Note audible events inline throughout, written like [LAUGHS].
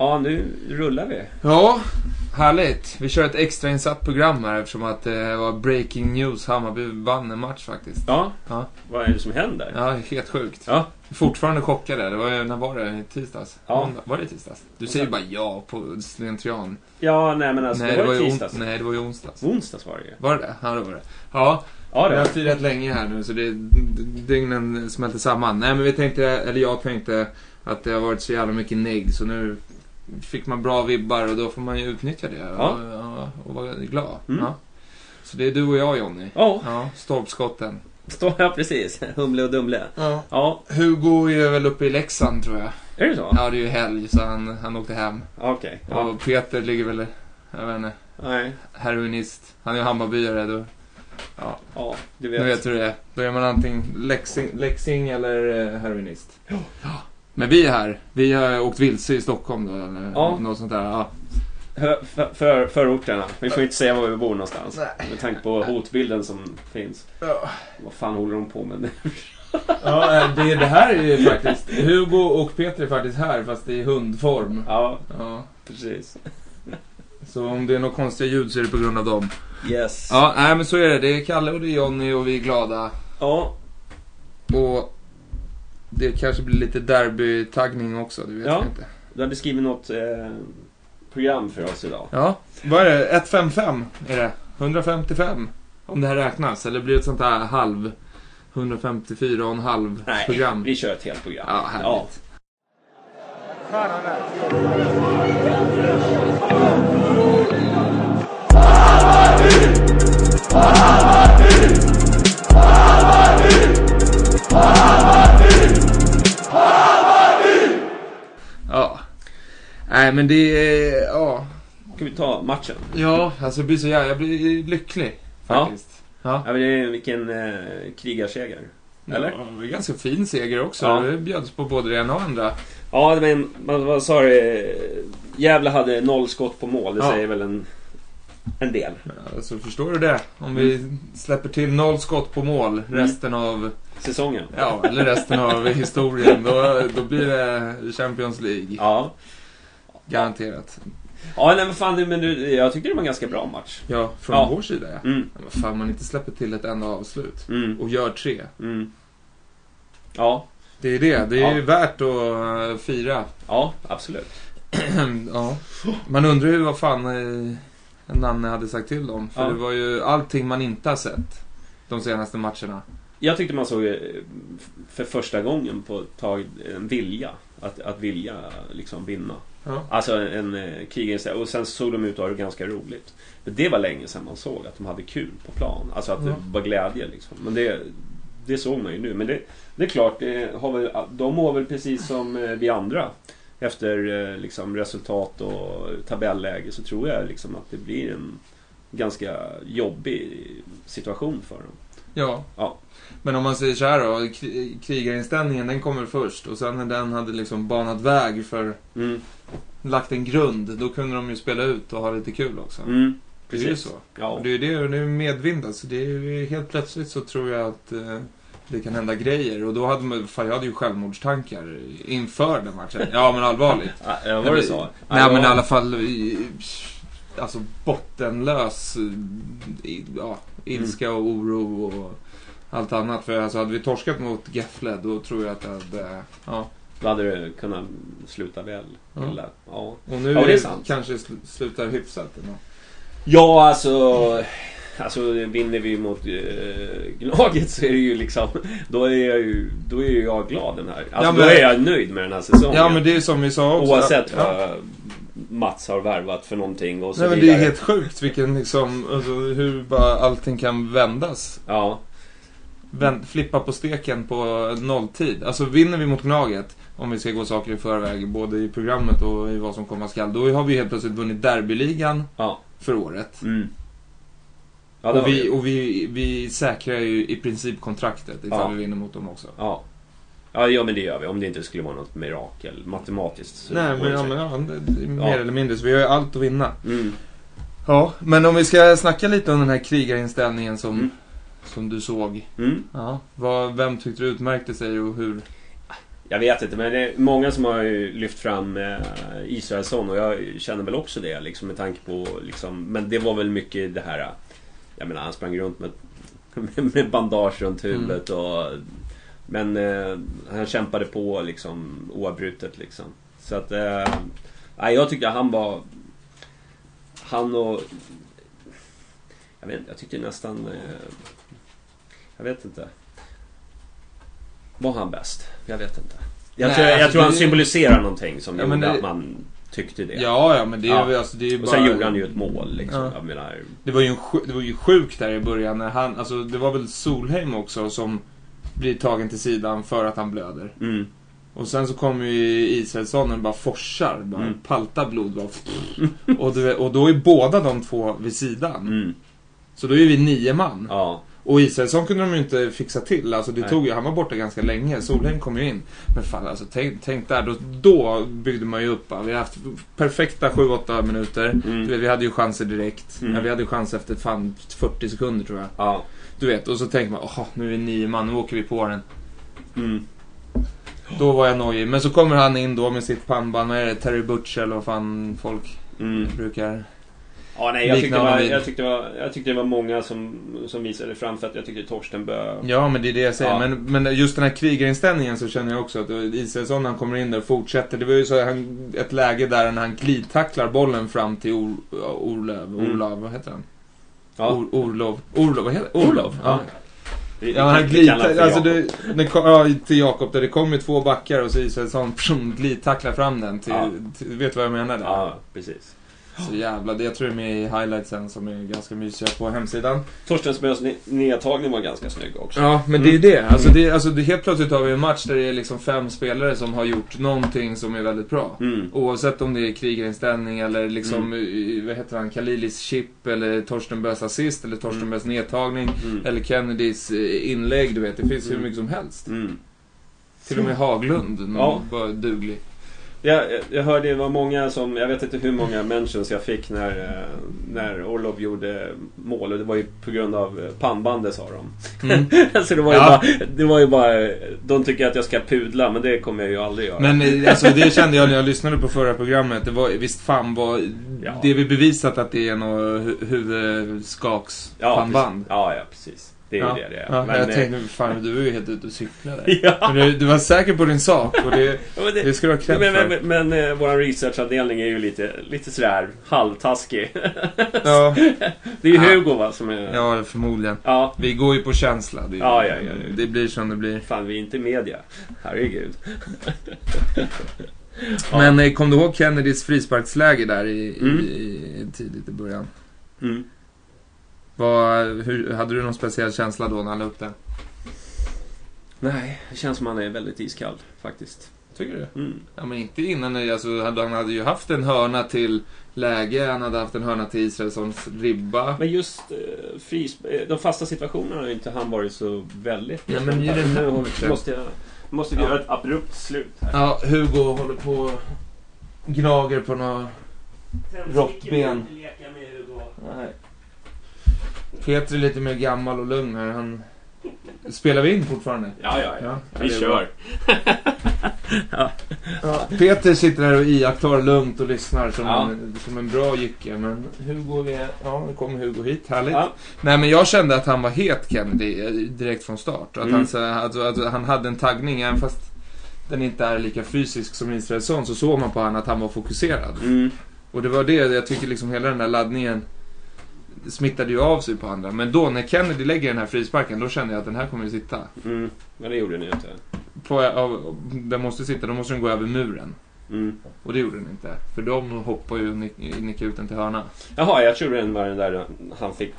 Ja, nu rullar vi. Ja, härligt. Vi kör ett extrainsatt program här eftersom att det var breaking news. Hammarby vann en match faktiskt. Ja, Ja, vad är det som händer? ja helt sjukt. Ja, Fortfarande chockade. Det var, ju- när var det? I tisdags? Ja. Måndag? Var det i tisdags? Du säger bara ja på slentrian. ja nej men alltså nej, det var ju ju on- tisdags. nej, det var ju onsdags. Onsdags var det ju. Var det det? Ja, det var det. Ja, Ja, vi det har var firat länge här nu så det, dygnen smälter samman. Nej, men vi tänkte, eller jag tänkte att det har varit så jävla mycket negg så nu fick man bra vibbar och då får man ju utnyttja det Ja. och, ja, och vara glad. Mm. Ja. Så det är du och jag Jonny. Ja, Ja, stolpskotten. jag precis. [LAUGHS] Humle och Dumle. Ja. Ja, Hugo är väl uppe i Leksand tror jag. är det så? Ja, det är ju helg så han, han åkte hem. Okej. Ja. Och Peter ligger väl, jag vet inte, Nej. heroinist. Han är ju Hammarbyare då. Ja, Ja, du nu vet. vet du det. Då är man antingen Leksing, Leksing eller eh, heroinist. Ja. Men vi är här. Vi har åkt vilse i Stockholm då eller Ja. något sånt där. Ja. För, för, förorterna. Vi får inte säga var vi bor någonstans. Med tanke på hotbilden som finns. Ja. Vad fan håller de på med nu? [LAUGHS] ja, det, det här är ju faktiskt, Hugo och Peter är faktiskt här fast i hundform. Ja, Ja. precis. Så om det är något konstiga ljud så är det på grund av dem. Yes. Ja, nej men så är det. Det är Kalle och det är Jonny och vi är glada. Ja, Och det kanske blir lite derbytaggning också, det vet Ja. jag inte. du hade skrivit något eh, program för oss idag. Ja, vad är det? 155 är det. 155. Om det här räknas. Eller blir det ett sånt här halv... 154 och en halv Nej, program? vi kör ett helt program. Ja, härligt. Ja. Men det är... Ja. Ska vi ta matchen? Ja, alltså jag blir så jävla... Jag blir lycklig. Ja. Faktiskt. Ja. Ja, men det är vilken eh, krigarseger. Eller? Ja, det en ganska fin seger också. Ja. Det bjöds på både det ena och andra. Ja, men vad, sa du? Gävle hade noll skott på mål. Det Ja. säger väl en, en del. Alltså förstår du det? Om vi släpper till noll skott på mål resten av... Säsongen. Ja, eller resten av [LAUGHS] historien. Då, då blir det Champions League. Ja. Garanterat. Ja, nej men fan, det- men du, jag tyckte det var en ganska bra match. Ja, från Ja. vår sida ja. Mm, Men vad fan, man inte släpper till ett enda avslut. mm, Och gör tre. mm. Ja, Det är det. Det är ju Ja. värt att eh, fira. ja, absolut. [CLEARS THROAT] ja. Man undrar ju vad fan eh, Nanne hade sagt till dem. För Ja. det var ju allting man inte har sett de senaste matcherna. Jag tyckte man såg eh, för första gången på ett tag en vilja. Att, att vilja liksom vinna. Ja. Alltså en eh, krigare Och sen såg de ut att ha det ganska roligt. Men det var länge sedan man såg att de hade kul på plan. Alltså att det var glädje liksom. Men det, det såg man ju nu. Men det, det är klart, det har väl, de mår väl precis som eh, vi andra. Efter eh, liksom, resultat och tabelläge så tror jag liksom att det blir en ganska jobbig situation för dem. Ja. Ja. Men om man säger så här då. kri- Krigarinställningen den kommer först. Och sen när den hade liksom banat väg för Mm. lagt en grund. Då kunde de ju spela ut och ha lite kul också. Mm. Det är ju Precis. så. Ja. Och det är ju det, det är medvind alltså. Det är ju helt plötsligt så tror jag att eh, det kan hända grejer. Och då hade man, fan jag hade ju självmordstankar inför den matchen. Ja men allvarligt. [LAUGHS] Ja, var det så? Nej men i alla fall, alltså bottenlös, ja, ilska och oro och allt annat. För alltså hade vi torskat mot Gefle då tror jag att det hade, ja. Då hade det kunnat sluta väl Ja. illa. Ja. Och nu Ja, det är sant. kanske sl- slutar hyfsat. ändå. Ja, alltså... Alltså vinner vi mot eh, Gnaget så är det ju liksom... Då är jag ju, då är jag glad den här. Alltså Ja, men- då är jag nöjd med den här säsongen. Ja men det är som vi sa också. Oavsett ja. vad Mats har värvat för någonting och så Nej men det är helt sjukt vilken liksom, alltså, hur bara allting kan vändas. Ja. Vänd, flippa på steken på nolltid. Alltså vinner vi mot Gnaget, om vi ska gå saker i förväg, både i programmet och i vad som komma skall. Då har vi helt plötsligt vunnit derbyligan Ja. för året. Mm. Ja, och vi, och vi, vi säkrar ju i princip kontraktet ifall Ja. vi vinner mot dem också. Ja. Ja, ja, men det gör vi. Om det inte skulle vara något mirakel matematiskt. Så Nej men, ja, men ja, mer eller mindre, så vi har ju allt att vinna. Mm. Ja, men om vi ska snacka lite om den här krigarinställningen som, Mm. som du såg. Mm. Ja, vad, vem tyckte du utmärkte sig och hur? Jag vet inte, men det är många som har lyft fram eh, Israelsson och jag känner väl också det liksom med tanke på liksom, Men det var väl mycket det här Jag menar han sprang runt med, [LAUGHS] med bandage runt huvudet och Men eh, han kämpade på liksom oavbrutet liksom Så att eh, jag tyckte han var Han och Jag vet inte, jag tyckte nästan eh, Jag vet inte Var han bäst? Jag vet inte Jag, Nej, tror, jag alltså, tror han det- symboliserar någonting som Ja, gjorde det- att man tyckte det Ja, ja, men det Ja. alltså, det är ju Och bara... sen gjorde han ju ett mål liksom. Ja. Jag menar... Det var ju, en det var ju sjukt där i början när han, alltså det var väl Solheim också som blir tagen till sidan för att han blöder. Mm. Och sen så kommer ju Israelsson och bara forsar, bara Mm. paltar blod bara. [LAUGHS] och, du, och då är båda de två vid sidan. Mm. Så då är vi nio man. Ja. Och Israelsson kunde de ju inte fixa till. Alltså det Nej. tog ju, han var borta ganska länge. Solheim kom ju in. Men fan alltså, tänk, tänk där. Då, då byggde man ju upp. Vi har haft perfekta 7-8 minuter. Mm. Vi hade ju chanser direkt. Mm. Ja, vi hade ju chans efter fan 40 sekunder tror jag. Ja. Du vet, och så tänker man, åh, nu är vi nio man, nu åker vi på den. Mm. Då var jag nojig. Men så kommer han in då med sitt pannband. Vad är det? Terry Butch eller vad fan folk Mm. brukar... Ja, nej, jag tyckte, det var, jag, tyckte det var, jag tyckte det var många som, som visade fram för att jag tyckte Torsten Bö... Ja, men det är det jag säger. Ja. Men, men just den här krigarinställningen så känner jag också att Israelsson han kommer in där och fortsätter. Det var ju så han, ett läge där han glidtacklar bollen fram till Or, Orlöv. Mm. Vad heter han? Ja. Or, Orlov. Orlov, vad heter Orlov? Ja. Vi- Ja, han glidtacklar, alltså det, det, kom- ja, till Jakob där det kommer två backar och så Israelsson glidtacklar fram den till, Ja. till, vet du vad jag menar där? Ja, precis. Så jävla, det jag tror det är med i highlightsen som är ganska mysiga på hemsidan. Torsten Bös ne- nedtagning var ganska snygg också. Ja, men det är ju det. Alltså, det, alltså det, helt plötsligt har vi en match där det är liksom fem spelare som har gjort någonting som är väldigt bra. Mm. Oavsett om det är krigarinställning eller liksom, eh, vad heter han, Kalilis chip eller Torsten Bös assist eller Torsten Mm. Bös nedtagning Mm. eller Kennedys eh, inlägg, du vet. Det finns hur mycket som helst. Mm. Till och med Haglund Ja. duglig. Jag, jag- hörde det var många som, jag vet inte hur många mentions jag fick när, eh, när Orlov gjorde mål och det var ju på grund av eh, pannbandet sa de. Mm. [LAUGHS] alltså det var, ju Ja. bara, det var ju bara, de tycker att jag ska pudla men det kommer jag ju aldrig göra. Men eh, alltså, det kände jag när jag lyssnade på förra programmet. Det var, visst fan var Ja. det vi bevisat att det är något hu- huvudskaks ja, pannband. precis. Ja, ja, precis. Det är Ja, ju det det är. ja, Men, jag eh, tänkte, fan du är ju helt ute och cyklar där. [LAUGHS] ja. Du, du var säker på din sak och det, [LAUGHS] Ja, men det, det ska du ha cred men, för. men, men, eh, våran researchavdelning är ju lite, lite sådär halvtaskig. [LAUGHS] Ja, Det är ju. Hugo va som är... ja, förmodligen. Ja. Vi går ju på känsla. Det, Ja, ja, ja, det blir som det blir. Fan, vi är inte media. Herregud. Men eh, kom du ihåg Kennedys frisparksläge där i, Mm. i, i, tidigt i början? Mm. Vad, hur, hade du någon speciell känsla då när han la upp den? Nej, det känns som han är väldigt iskall faktiskt. Tycker du? Mm. Ja, men inte innan. Alltså, han hade ju haft en hörna till läge, han hade haft en hörna till Israelssons ribba. Men just eh, fris, eh, de fasta situationerna har ju inte han varit så väldigt... Ja, men i den här Nu matchen- måste jag... Måste vi Ja. göra ett abrupt slut här. Ja, Hugo håller på och gnager på något... Råttben. leka med Hugo. Nej. Peter är lite mer gammal och lugn här. Han Spelar vi in fortfarande? Ja, ja, ja. Ja, Vi kör. [LAUGHS] Ja, Peter sitter där och iakttar lugnt och lyssnar som, Ja. en, som en bra jycke. Men Hugo är... Ja, nu kommer Hugo hit. Härligt. Ja. Nej, men jag kände att han var het Kennedy eh, direkt från start. Att, Mm. han, så- alltså, att han hade en taggning, även fast den inte är lika fysisk som Israelsson, så såg man på honom att han var fokuserad. Mm. Och det var det, jag tycker liksom hela den där laddningen smittade ju av sig på andra. Men då när Kennedy lägger den här frisparken, då kände jag att den här kommer att sitta. Mm. Men det gjorde ni inte. På, av, den måste sitta, då måste den gå över muren. Mm. Och det gjorde den inte. För de hoppar ju och nick- nickar ut den till hörna. Jaha, jag trodde den var den där han fick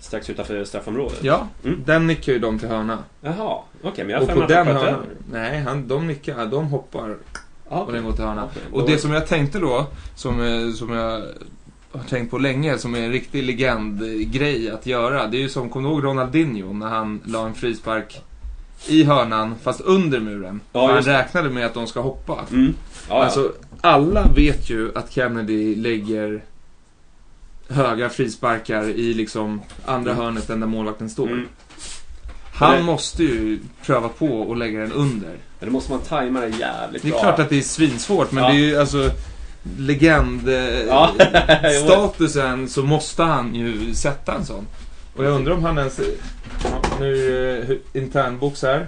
strax utanför straffområdet. Ja, Mm. den nickar ju de till hörna. Jaha, okej, men jag har för mig att han den över. Nej, han, de nickar, de hoppar Ja, och den går till hörna. Okej, Och det som jag tänkte då, som, eh, som jag har tänkt på länge, som är en riktig legendgrej att göra. Det är ju som, kommer du ihåg Ronaldinho när han la en frispark i hörnan, fast under muren? Ja, han räknade med att de ska hoppa. Mm. Ja, Alltså, alla vet ju att Kennedy lägger höga frisparkar i liksom andra Mm. hörnet än där målvakten står. Mm. Han måste ju pröva på att lägga den under. Men då måste man tajma det jävligt Det är bra. klart att det är svinsvårt, men Ja. det är ju alltså legend Ja. [LAUGHS] statusen så måste han ju sätta en sån. Och jag undrar om han ens... Ja, nu är det internbox här.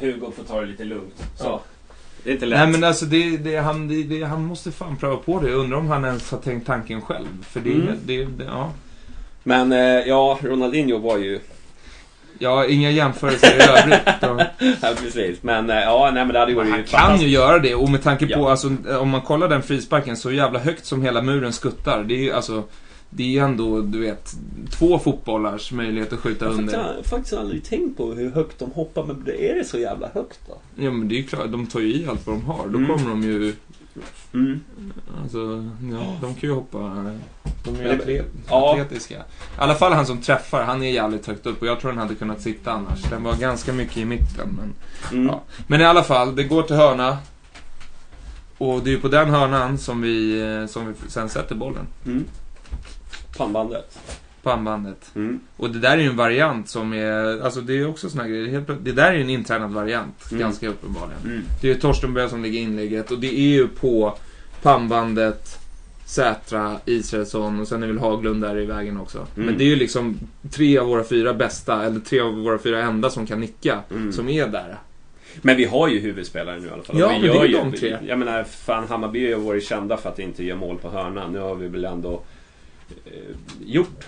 Hugo får ta det lite lugnt. Så. Ja. Det är inte lätt. Nej men alltså det, det, han, det, det, han måste fan pröva på det. Jag undrar om han ens har tänkt tanken själv. För det, Mm. det, det ja. Men eh, ja, Ronaldinho var ju... Ja, inga jämförelser i övrigt. [LAUGHS] Ja. Ja, precis. Men eh, ja, nej men det hade ju varit Han kan ju göra det och med tanke på, Ja. alltså, om man kollar den frisparken så jävla högt som hela muren skuttar. Det är ju alltså, det är ändå, du vet, två fotbollars möjlighet att skjuta Jag under. jag har faktiskt aldrig tänkt på hur högt de hoppar, men är det så jävla högt då? Ja men det är ju klart, de tar ju i allt vad de har. Då Mm. kommer de ju, Mm. alltså, ja, de kan ju hoppa. De är atlet, ja. atletiska. I alla fall han som träffar, han är jävligt högt upp och jag tror den hade kunnat sitta annars. Den var ganska mycket i mitten men... Mm. Ja. Men i alla fall, det går till hörna. Och det är ju på den hörnan som vi, eh, som vi sen sätter bollen. Mm. Pannbandet. Pannbandet. Mm. Och det där är ju en variant som är, alltså det är också såna här grejer. Det där är ju en intränad variant, Mm. ganska uppenbarligen. Mm. Det är ju Torstenberg som lägger inlägget och det är ju på pannbandet Sätra, Israelsson och sen är väl Haglund där i vägen också. Mm. Men det är ju liksom tre av våra fyra bästa, eller tre av våra fyra enda som kan nicka, Mm. som är där. Men vi har ju huvudspelare nu i alla fall. Ja, men det är ju de tre. Jag menar, fan Hammarby har ju varit kända för att inte göra mål på hörnan. Nu har vi väl ändå eh, gjort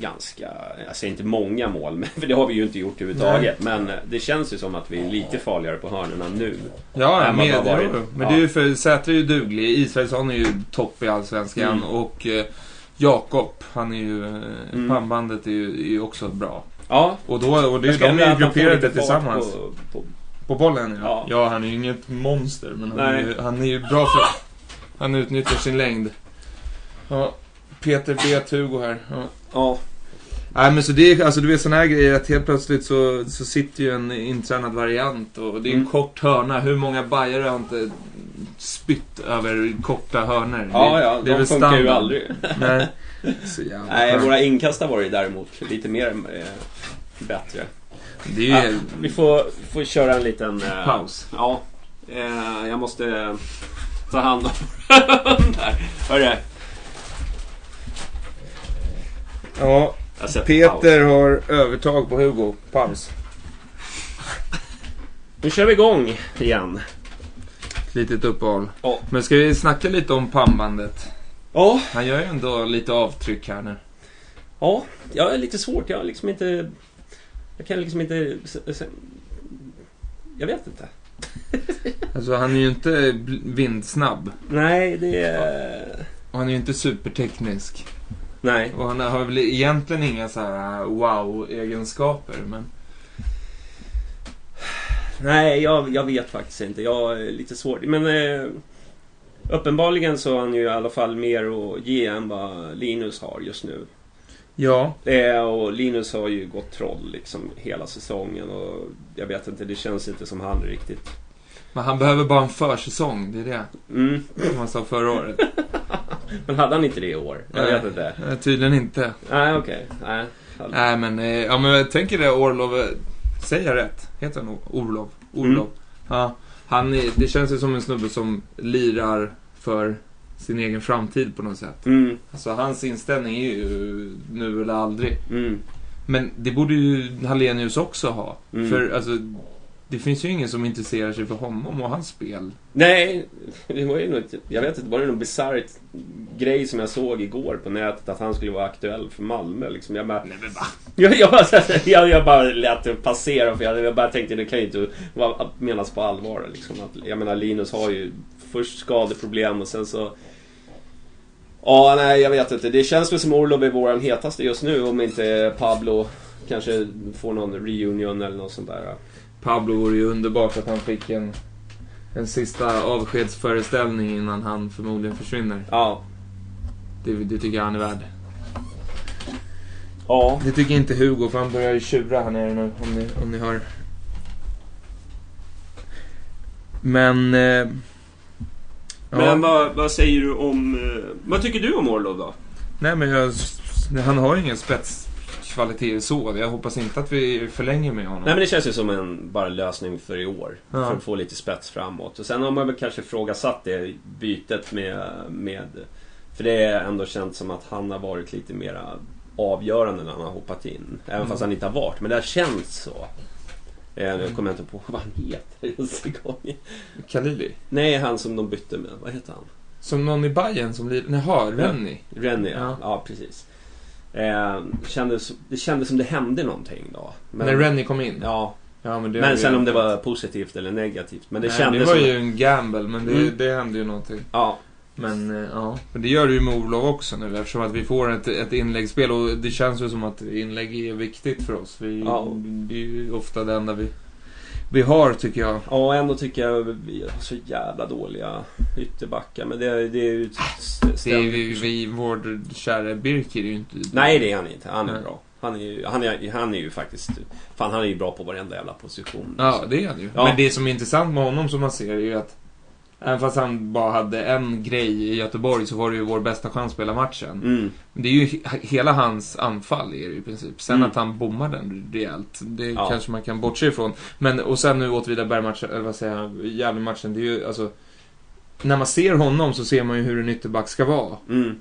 ganska, jag säger inte många mål, [LAUGHS] för det har vi ju inte gjort överhuvudtaget. Men eh, det känns ju som att vi är lite farligare på hörnorna nu. Ja, Nej, med, har varit- men ja. det är ju för Sätra är ju duglig, Israelsson är ju topp i Allsvenskan Mm. och eh, Jakob, han är ju, eh, Mm. pannbandet är ju, är ju också bra. Ja, Och, då, och det, de är ju grupperade tillsammans. På, på, På bollen ja. Ja. ja. han är ju inget monster men han är, Nej. ju, han är ju bra för Han utnyttjar sin längd. Ja, Peter B. Hugo här. Ja. Ja, Nej men så det är, alltså du vet sådana här grejer att helt plötsligt så, så sitter ju en intränad variant och det är en Mm. kort hörna. Hur många bajare har inte spytt över korta hörnor? ja, det, ja det är de väl funkar ju aldrig. [LAUGHS] Nej. Så jävla Nej, skönt. våra inkast har varit däremot lite mer eh, bättre. Det är ju Ja, vi får, får köra en liten... eh, paus. Ja. Eh, jag måste eh, ta hand om [LAUGHS] den där. Hörru. Ja, Peter har övertag på Hugo. Paus. Nu kör vi igång igen. Litet uppehåll. Ja. Men ska vi snacka lite om pannbandet? Ja, Han gör ju ändå lite avtryck här nu. ja, jag är lite svårt. Jag har liksom inte... Jag kan liksom inte... Jag vet inte. [LAUGHS] Alltså han är ju inte vindsnabb. Nej, det är... Och han är ju inte superteknisk. Nej. Och han har väl egentligen inga så här uh, wow-egenskaper. Men Nej, jag, jag vet faktiskt inte. Jag är lite svårt. Men eh, uppenbarligen så har han ju i alla fall mer att ge än vad Linus har just nu. ja, Eh, och Linus har ju gått troll liksom hela säsongen och jag vet inte, det känns inte som han riktigt. men han behöver bara en försäsong. Det är det Mm. som han sa förra året. [LAUGHS] Men hade han inte det i år? Jag Nej. vet inte. Eh, Tydligen inte. Nej, okej. Nej. Nej men, eh, ja men jag tänker det Orlov. eh, Säger jag rätt? Heter han Orlov? Orlov. Ja. Han är, det känns ju som en snubbe som lirar för sin egen framtid på något sätt. Mm, Alltså hans inställning är ju nu eller aldrig. mm, Men det borde ju Hallenius också ha. Mm. För alltså, det finns ju ingen som intresserar sig för honom och hans spel. Nej, det var ju något, jag vet inte, var det någon bisarrt grej som jag såg igår på nätet att han skulle vara aktuell för Malmö liksom. Jag bara... Nej men va? Jag, jag, bara, [LAUGHS] jag, jag bara lät det passera för jag, jag bara tänkte det kan ju inte vara- menas på allvar liksom. Att, jag menar Linus har ju först skadeproblem och sen så... Ja, nej jag vet inte. Det känns väl som Orlov är våran hetaste just nu om inte Pablo kanske får någon reunion eller något sånt där. Pablo vore ju underbart att han fick en, en sista avskedsföreställning innan han förmodligen försvinner. Ja. Det, det tycker jag han är värd. Ja. Det tycker inte Hugo för han börjar ju tjura här nere nu om ni, om ni hör. Men... Eh, ja. Men vad, vad säger du om... eh, Vad tycker du om Orlov då? Nej men jag, han har ju ingen spetskvaliteter så. Jag hoppas inte att vi förlänger med honom. Nej men det känns ju som en bara lösning för i år. Ja. För att få lite spets framåt. Och sen har man väl kanske ifrågasatt det bytet med, med... För det är ändå känt som att han har varit lite mera avgörande när han har hoppat in. Även Mm. fast han inte har varit. Men det har känts så. Eh, Nu kommer jag inte på [LAUGHS] vad han heter ens en gång. Khalili. Nej, han som de bytte med. Vad heter han? Som någon i Bayern som lirar... Jaha, Rennie. Rennie, ja. Ja. ja. precis. Eh, kändes, det kändes som det hände någonting då. Men, När Rennie kom in. Ja, Ja, men men sen om det var positivt eller negativt. Men det Nej, kändes det var som... ju en gamble, men det, Mm. det hände ju någonting. Ja, Men eh, ja, men det gör det ju med Olof också nu eftersom att vi får ett, ett inläggsspel och det känns ju som att inlägg är viktigt för oss. Vi, Ja. Det är ju ofta det enda vi, vi har tycker jag. Ja, ändå tycker jag vi har så jävla dåliga ytterbackar. Men det, det är ju st- Det är ständigt... vi, vår kära Birker är ju inte... Nej, det är han inte. Han är Nej. bra. Han är, ju, han, är, han är ju faktiskt... Fan, han är ju bra på varenda jävla position. Ja, det är han ju. Ja. Men det som är intressant med honom som man ser är ju att Även fast han bara hade en grej i Göteborg så var det ju vår bästa chans att spela matchen. Mm. Det är ju he- hela hans anfall är det i princip. Sen Mm. att han bommar den rejält, det Ja. kanske man kan bortse ifrån. Men, och sen nu Åtvidaberg-matchen, eller vad säger jag, Gävle-matchen, det är ju alltså... När man ser honom så ser man ju hur en ytterback ska vara. Mm.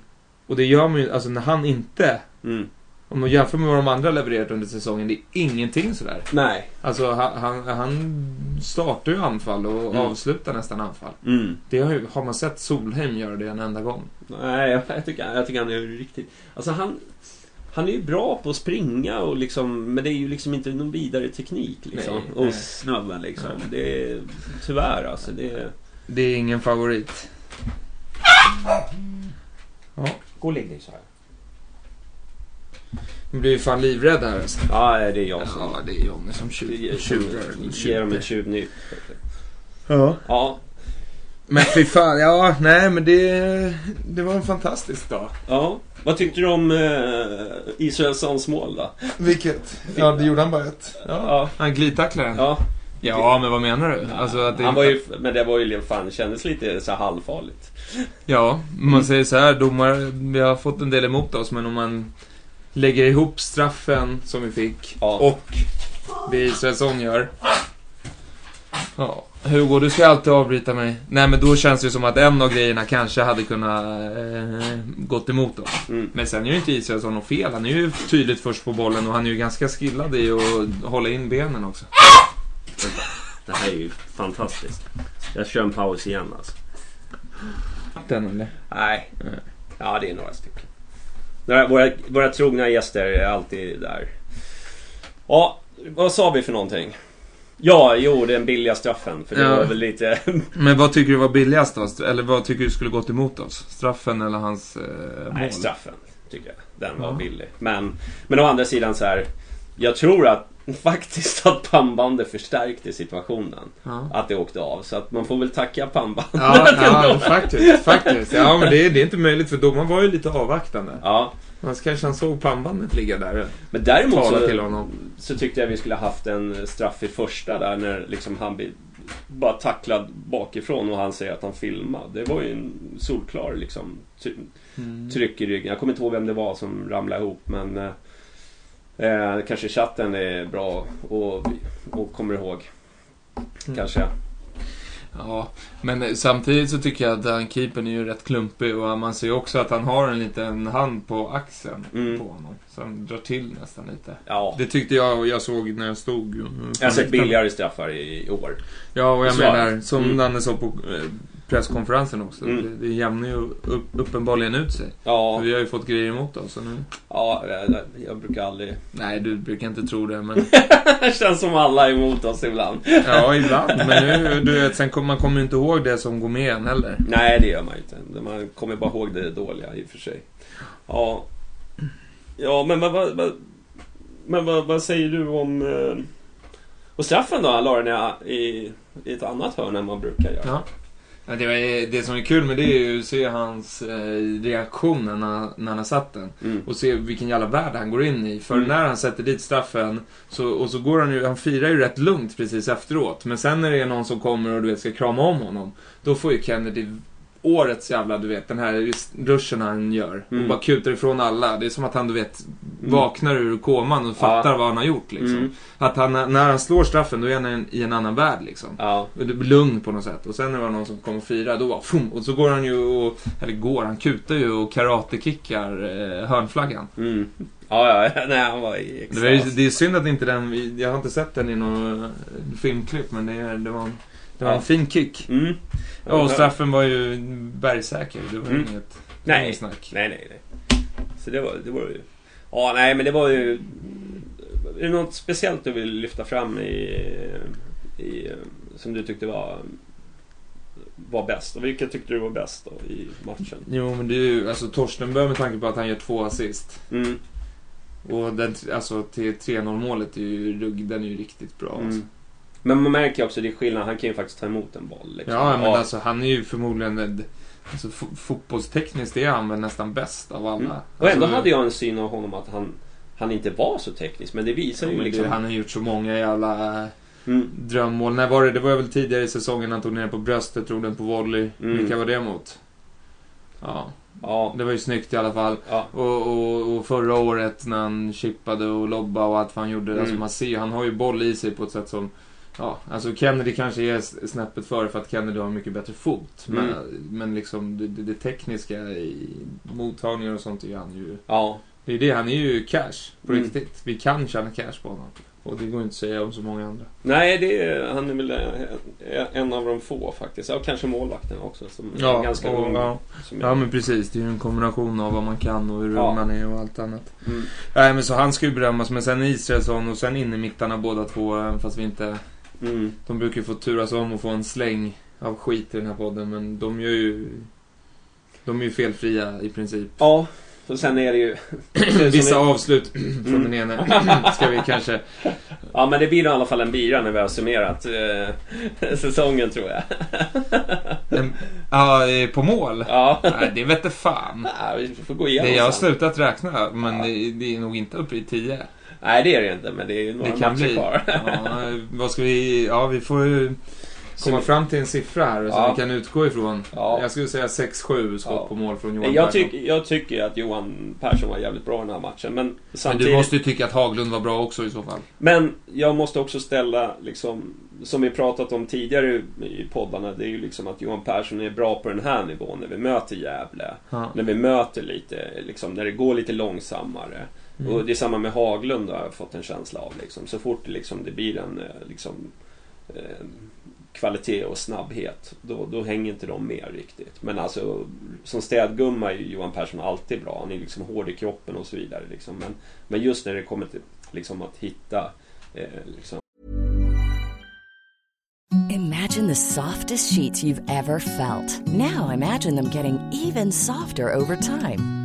Och det gör man ju, alltså när han inte... Om man jämför med vad de andra levererat under säsongen, det är ingenting sådär. Nej. Alltså han, han, han startar ju anfall och Mm. avslutar nästan anfall. Mm. Det har, ju, har man sett Solheim göra det en enda gång. Nej, jag, jag, tycker, jag tycker han är riktigt... Alltså han... Han är ju bra på att springa och liksom, men det är ju liksom inte någon vidare teknik liksom. Nej, och nej. snubben liksom. Nej. Det är tyvärr alltså. Det är... Det är ingen favorit. Ja, Gå och lägg dig så här. Nu blir ju fan livrädd här alltså. Ja, det är jag som... Ja, det är Jonny som tjurar. Ger dem ett tjuvnyp. Ja. Ja. Men fy fan, ja, nej men det, det var en fantastisk dag. Ja. Vad tyckte du om eh, Israelssons mål då? Vilket? Ja, det gjorde han bara ett. Ja. Ja. Han glidtacklade den. Ja. Ja, men vad menar du? Alltså att det, Han var ju, men det var ju fan, det kändes lite så här halvfarligt. Ja, man säger så här, domare, vi har fått en del emot oss, men om man lägger ihop straffen som vi fick Ja. och det Israelsson gör. Ja, Hugo, du ska alltid avbryta mig. Nej, men då känns det ju som att en av grejerna kanske hade kunnat eh, gått emot dem. Mm. Men sen är ju inte Israelsson något fel. Han är ju tydligt först på bollen och han är ju ganska skillad i att hålla in benen också. Det här är ju fantastiskt. Jag kör en paus igen alltså. Den eller? Nej. Ja, det är några stycken. Våra, våra trogna gäster är alltid där. Ja, vad sa vi för någonting? Ja, jo, den billiga straffen. För det Ja. var väl lite... [LAUGHS] Men vad tycker du var billigast då? Eller vad tycker du skulle gått emot oss? Straffen eller hans eh, mål? Nej, straffen tycker jag. Den var Ja. billig. Men, men å andra sidan så här. Jag tror att [LAUGHS] faktiskt att pannbandet förstärkte situationen. Ja. Att det åkte av. Så att man får väl tacka pannbandet. Ja, [LAUGHS] ja faktiskt, faktiskt. Ja, men det är, det är inte möjligt för domaren var ju lite avvaktande. Ja, Annars kanske han såg pannbandet ligga där. men däremot så, till honom. så tyckte jag vi skulle ha haft en straff i första där när liksom han blir bara tacklad bakifrån och han säger att han filmar. Det var ju en solklar liksom Mm. tryck i ryggen. Jag kommer inte ihåg vem det var som ramlade ihop men... eh, kanske chatten är bra och, och kommer ihåg. Mm. Kanske. Ja, men samtidigt så tycker jag att den keepern är ju rätt klumpig och man ser ju också att han har en liten hand på axeln Mm. på honom. Så han drar till nästan lite. Ja. Det tyckte jag och jag såg när jag stod. Jag har sett billigare straffar i, år. Ja, och jag menar, som Mm. Danne sa på eh, presskonferensen också. Mm. Det, det jämnar ju upp, uppenbarligen ut sig. Ja, Vi har ju fått grejer emot oss. Nu... ja jag, jag brukar aldrig... Nej, du brukar inte tro det, men... [LAUGHS] Det känns som alla är emot oss ibland. Ja, ibland. Men nu, du vet, sen kom, man kommer ju inte ihåg det som går med en heller. Nej, det gör man ju inte. Man kommer bara ihåg det dåliga i och för sig. Ja, ja men vad, vad, vad, men vad, vad säger du om... Eh, och straffen då? Han la den i, i, i ett annat hörn än man brukar göra. Ja. Ja, det, var, det som är kul med det är ju att se hans eh, reaktion när han, när han har satt den. Mm. Och se vilken jävla värld han går in i. För Mm. när han sätter dit straffen, så, och så går han ju, han firar ju rätt lugnt precis efteråt. Men sen när det är någon som kommer och du vet ska krama om honom, då får ju Kennedy årets jävla, du vet, den här ruschen han gör. Mm. Och bara kutar ifrån alla. Det är som att han, du vet, vaknar ur koman och fattar vad han har gjort liksom. Mm. Att han, när han slår straffen, då är han en- i en annan värld liksom. Ja. Lugn på något sätt. Och sen när det var någon som kom och firade, då bara fum, Och så går han ju och, eller går, han kutar ju och karatekickar eh, hörnflaggan. Mm. Ja, ja, [LAUGHS] nej han var i Det, var ju, extas. det är synd att inte den, jag har inte sett den i något eh, filmklipp, men det, det var en, det var Ja. en fin kick. Mm. Ja, och straffen var ju bergsäker. Det var Mm. inget, Nej. inget snack. Nej, nej, nej. Så det var, det var ju... Ja, nej, men det var ju... Är det något speciellt du vill lyfta fram i... i som du tyckte var... Var bäst? Och vilka tyckte du var bäst då i matchen? Jo, men det är ju, alltså Torstenberg med tanke på att han gör två assist. Mm. Och den, alltså till 3-0 målet är ju, den är ju riktigt bra. Alltså. Men man märker ju också det är skillnad. Han kan ju faktiskt ta emot en boll. Liksom. Ja, men alltså han är ju förmodligen... en- Alltså, fo- fotbollstekniskt är han väl nästan bäst av alla. Mm. Och ändå alltså, hade jag en syn av honom att han, han inte var så teknisk. Men det visar ja, ju liksom... det, Han har gjort så många jävla Mm. drömmål. När var det? Det var väl tidigare i säsongen han tog ner på bröstet, drog den på volley. Mm. Vilka var det mot? Ja, Ja. det var ju snyggt i alla fall. ja. Och, och, och förra året när han chippade och lobbade och allt vad han gjorde. Mm. Alltså man ser han har ju boll i sig på ett sätt som... Ja, alltså Kennedy kanske är snäppet före för att Kennedy har mycket bättre fot. Men, Mm. men liksom det, det, tekniska i mottagningar och sånt är han ju... ja. Det är det, han är ju cash på Mm. riktigt. Vi kan tjäna cash på honom. Och det går inte att säga om så många andra. Nej, det är, han är väl en av de få faktiskt. Ja, kanske målvakten också som är ganska och, ung. ja. Som ja, men precis. Det är ju en kombination av vad man kan och hur Ja. ung man är och allt annat. mm. Nej, men så han ska ju berömmas. Men sen Israelsson och sen innermittarna båda två. Fast vi inte... Mm. De brukar ju få turas om och få en släng av skit i den här podden. Men de gör ju... De är ju felfria i princip. Ja, och sen är det ju... [CLEARS THROAT] Vissa avslut [CLEARS THROAT] från den ene [LAUGHS] ska vi kanske... Ja, men det blir i alla fall en bira när vi har summerat eh, [LAUGHS] säsongen tror jag. Ja, eh, på mål? Ja. Nej, det vete fan. Nej, vi får gå igenom Det, jag har sen. slutat räkna, men det, det är nog inte uppe i 10. Nej, det är det inte, men det är ju några Det kan matcher bli. kvar. Ja, vad ska vi... Ja, vi får ju komma fram till en siffra här som Ja. vi kan utgå ifrån. Ja. Jag skulle säga 6-7 skott Ja. på mål från Johan Jag, tyck, jag tycker att Johan Persson var jävligt bra i den här matchen, men Men samtidigt... du måste ju tycka att Haglund var bra också i så fall. Men jag måste också ställa, liksom, som vi pratat om tidigare i poddarna, det är ju liksom att Johan Persson är bra på den här nivån när vi möter Gävle. När vi möter lite, liksom, när det går lite långsammare. Mm. Och det är samma med Haglund har jag fått en känsla av. Liksom. Så fort det, liksom, det blir en eh, liksom, eh, kvalitet och snabbhet, då, då hänger inte de med riktigt. Men alltså, som städgumma är ju Johan Persson alltid bra. Han är liksom hård i kroppen och så vidare. Liksom. Men, men just när det kommer till liksom, att hitta eh, liksom, Imagine the softest sheets you've ever felt. Now imagine them getting even softer over time.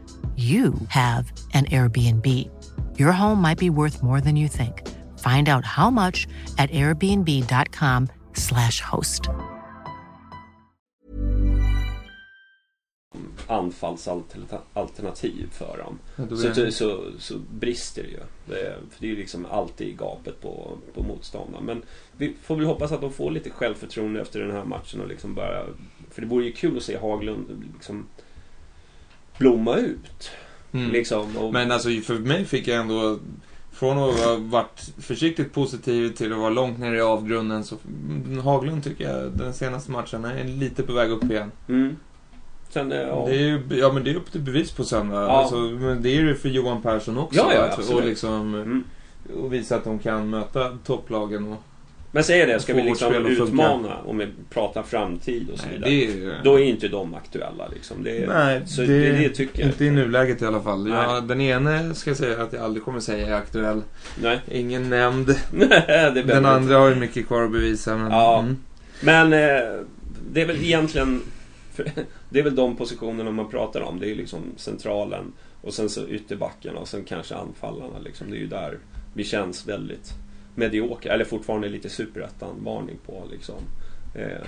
you have an Airbnb. Your home might be worth more than you think. Find out how much at airbnb.com/slash host. anfallsalternativ för dem. Ja, Så, det- så, så, så brister det ju. Det, är- för det är ju liksom alltid gapet på, på motståndaren. Men vi får väl hoppas att de får lite självförtroende efter den här matchen och liksom bara... För det vore ju kul att se Haglund liksom blomma ut. Mm. Liksom, och, Men alltså för mig fick jag ändå från att ha varit försiktigt positiv till att vara långt ner i avgrunden så mm, Haglund tycker jag den senaste matchen är lite på väg upp igen. mm. Sen, eh, ja. Det är ju, ja men det är upp till bevis på söndag. Ja. Alltså, men det är det för Johan Persson också. Ja, ja, att- och liksom Mm. och visa att de kan möta topplagen. Och, Men säger det, ska vi liksom utmana och med, prata framtid och så nej, vidare. det är ju... Då är inte de aktuella liksom. Det, är- Nej, så det, det, tycker jag inte i nuläget i alla fall. Nej. Ja, den ene ska jag säga att jag aldrig kommer säga är aktuell. Nej. Ingen nämnd. [LAUGHS] behöver Den inte. andra har ju mycket kvar att bevisa. Men, Ja. mm. Men eh, det är väl egentligen [LAUGHS] Det är väl de positionerna man pratar om. Det är liksom centralen och sen så ytterbackarna och sen kanske anfallarna. Liksom. Det är ju där vi känns väldigt mediokra. Eller fortfarande lite superettan-varning på. Liksom. Eh,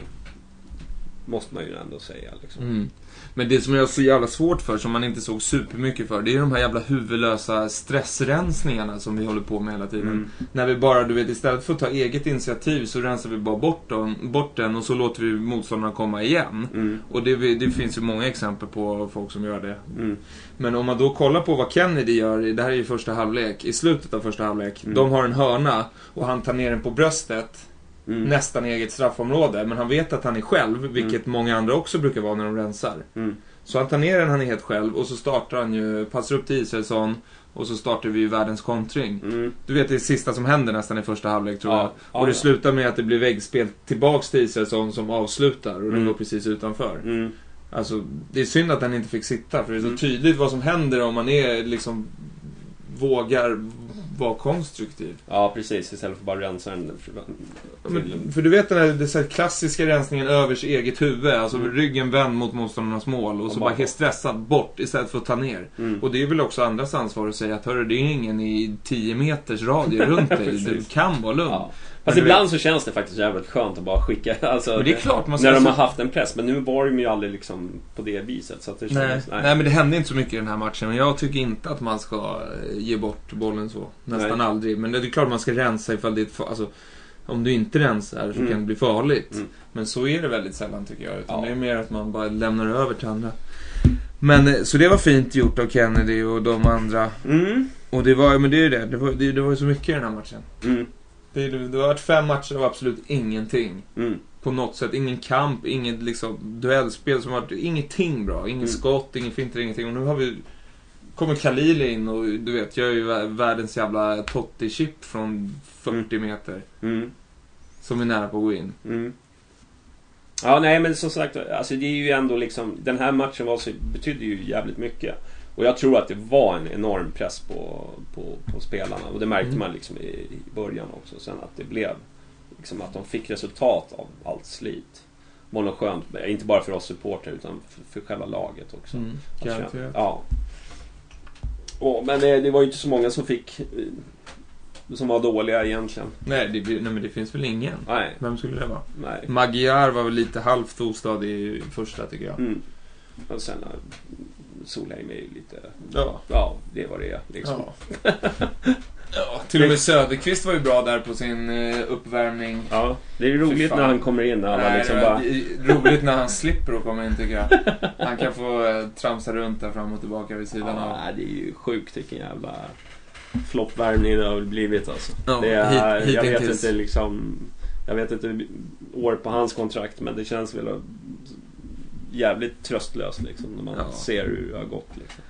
måste man ju ändå säga. Liksom. Mm. Men det som jag har så jävla svårt för, som man inte såg supermycket för, det är de här jävla huvudlösa stressrensningarna som vi håller på med hela tiden. Mm. När vi bara, du vet, istället för att ta eget initiativ så rensar vi bara bort, dem, bort den och så låter vi motståndarna komma igen. Mm. Och det, det finns ju många exempel på folk som gör det. Mm. Men om man då kollar på vad Kennedy gör, det här är ju första halvlek, i slutet av första halvlek. Mm. De har en hörna och han tar ner den på bröstet. Mm. Nästan eget straffområde. Men han vet att han är själv, vilket många andra också brukar vara när de rensar. Mm. Så han tar ner den, han är helt själv och så startar han ju, passar upp till Israelsson och så startar vi ju världens kontring. Mm. Du vet det sista som händer nästan i första halvlek tror Ja. jag. Ja, och det ja. slutar med att det blir väggspel tillbaks till Israelsson som avslutar och den Mm. går precis utanför. Mm. Alltså, det är synd att den inte fick sitta för det är så Mm. tydligt vad som händer om man är liksom vågar vara konstruktiv. Ja, precis. Istället för bara rensa den. Men, för du vet den här, den så här klassiska rensningen över sitt eget huvud, alltså Mm. ryggen vänd mot motståndarnas mål och så Och bara bara- helt stressad bort istället för att ta ner. Mm. Och det är väl också andras ansvar att säga att hörru, det är ingen i 10 meters radie runt dig. [LAUGHS] Du kan vara lugn. Ja. Fast ibland så känns det faktiskt jävligt skönt att bara skicka. [LAUGHS] Alltså, Men det är klart, man ska- När de har haft en press. Men nu var de ju aldrig liksom på det viset. Så att det Nej. kändes, Nej. men det hände inte så mycket i den här matchen. Men jag tycker inte att man ska eh, ge bort bollen så. Nästan Nej. aldrig. Men det är klart man ska rensa ifall det är ett alltså, Om du inte rensar så Mm. kan det bli farligt. Mm. Men så är det väldigt sällan tycker jag. Utan Ja. det är mer att man bara lämnar över till andra. Men eh, så det var fint gjort av Kennedy och de andra. Mm. Och det var, men det är ju det. Det var, det, det var så mycket i den här matchen. Mm. Det, det, har varit fem matcher av absolut ingenting. Mm. På något sätt. Ingen kamp, inget liksom duellspel som har varit... Ingenting bra. Ingen Mm. skott, ingen finter, ingenting. Och nu har vi... Kommer Khalil in och du vet, jag är ju vä- världens jävla Totti-chip från 40 meter. Mm. Som är nära på att gå in. Mm. Ja, nej men som sagt, alltså det är ju ändå liksom... Den här matchen var så, betydde ju jävligt mycket. Och jag tror att det var en enorm press på, på, på spelarna. Och det märkte Mm. man liksom i, i början också. Sen att det blev... Liksom att de fick resultat av allt slit. Det var nog skönt, inte bara för oss supportrar utan för, för själva laget också. Mm, känna-. Ja. Och, men det, det var ju inte så många som fick... eh, Som var dåliga egentligen. Nej, det, nej, men det finns väl ingen. Nej, Vem skulle det vara? nej. Magyar var väl lite halvt ostadig i första tycker jag. Mm. Och sen Solheim är ju lite... Ja. Ja, det vad det är liksom. ja. [LAUGHS] Ja, till och med Söderqvist var ju bra där på sin eh, uppvärmning. Ja, det är roligt när han kommer in. Alla Nej, liksom det bara... var roligt när han slipper att komma in tycker jag. [LAUGHS] Han kan få eh, tramsa runt där fram och tillbaka vid sidan av. Ja, det är ju sjukt vilken jävla floppvärmning det har blivit alltså. Ja, det är, hit- jag vet inte liksom... Jag vet inte år på hans kontrakt men det känns väl jävligt tröstlöst liksom när man Ja. ser hur det har gått liksom.